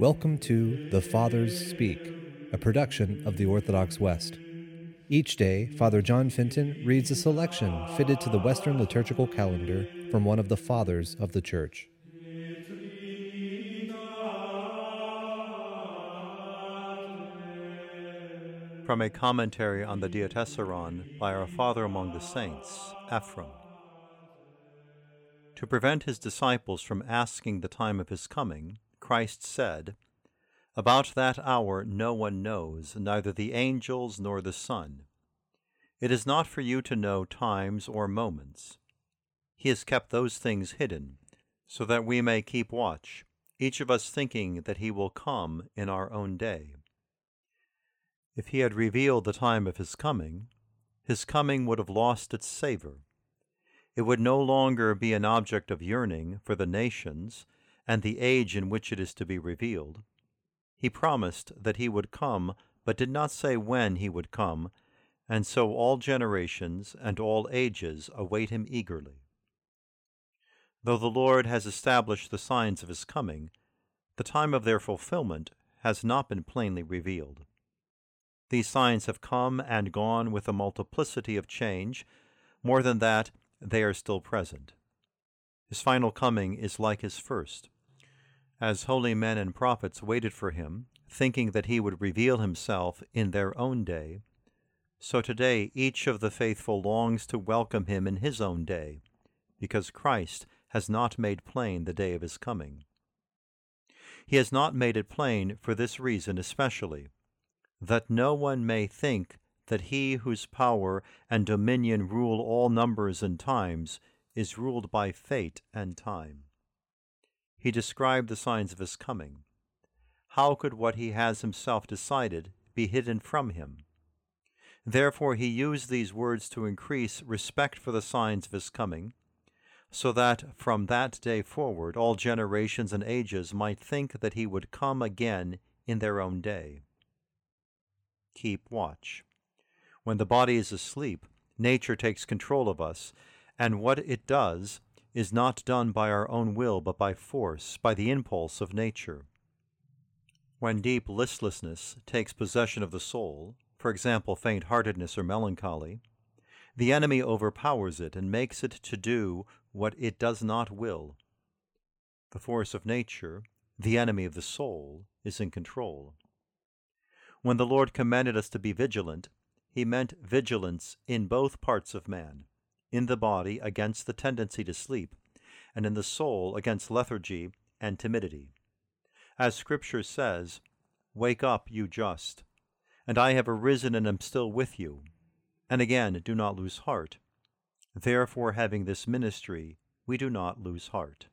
Welcome to The Fathers Speak, a production of the Orthodox West. Each day, Father John Fenton reads a selection fitted to the Western liturgical calendar from one of the Fathers of the Church. From a commentary on the Diatessaron by our Father among the Saints, Ephrem. To prevent his disciples from asking the time of his coming, Christ said, About that hour no one knows, neither the angels nor the Son. It is not for you to know times or moments. He has kept those things hidden, so that we may keep watch, each of us thinking that he will come in our own day. If he had revealed the time of his coming, his coming would have lost its savor. It would no longer be an object of yearning for the nations and the age in which it is to be revealed. He promised that he would come, but did not say when he would come, and so all generations and all ages await him eagerly. Though the Lord has established the signs of his coming, the time of their fulfillment has not been plainly revealed. These signs have come and gone with a multiplicity of change. More than that, they are still present. His final coming is like his first. As holy men and prophets waited for him, thinking that he would reveal himself in their own day, so today each of the faithful longs to welcome him in his own day, because Christ has not made plain the day of his coming. He has not made it plain for this reason especially, that no one may think that he whose power and dominion rule all numbers and times is ruled by fate and time he described the signs of his coming. How could what he has himself decided be hidden from him? Therefore he used these words to increase respect for the signs of his coming, so that from that day forward all generations and ages might think that he would come again in their own day. Keep watch. When the body is asleep, nature takes control of us, and what it does is not done by our own will, but by force, by the impulse of nature. When deep listlessness takes possession of the soul, for example, faint heartedness or melancholy, the enemy overpowers it and makes it to do what it does not will. The force of nature, the enemy of the soul, is in control. When the Lord commanded us to be vigilant, he meant vigilance in both parts of man in the body against the tendency to sleep, and in the soul against lethargy and timidity. As Scripture says, Wake up, you just, and I have arisen and am still with you. And again, do not lose heart. Therefore, having this ministry, we do not lose heart.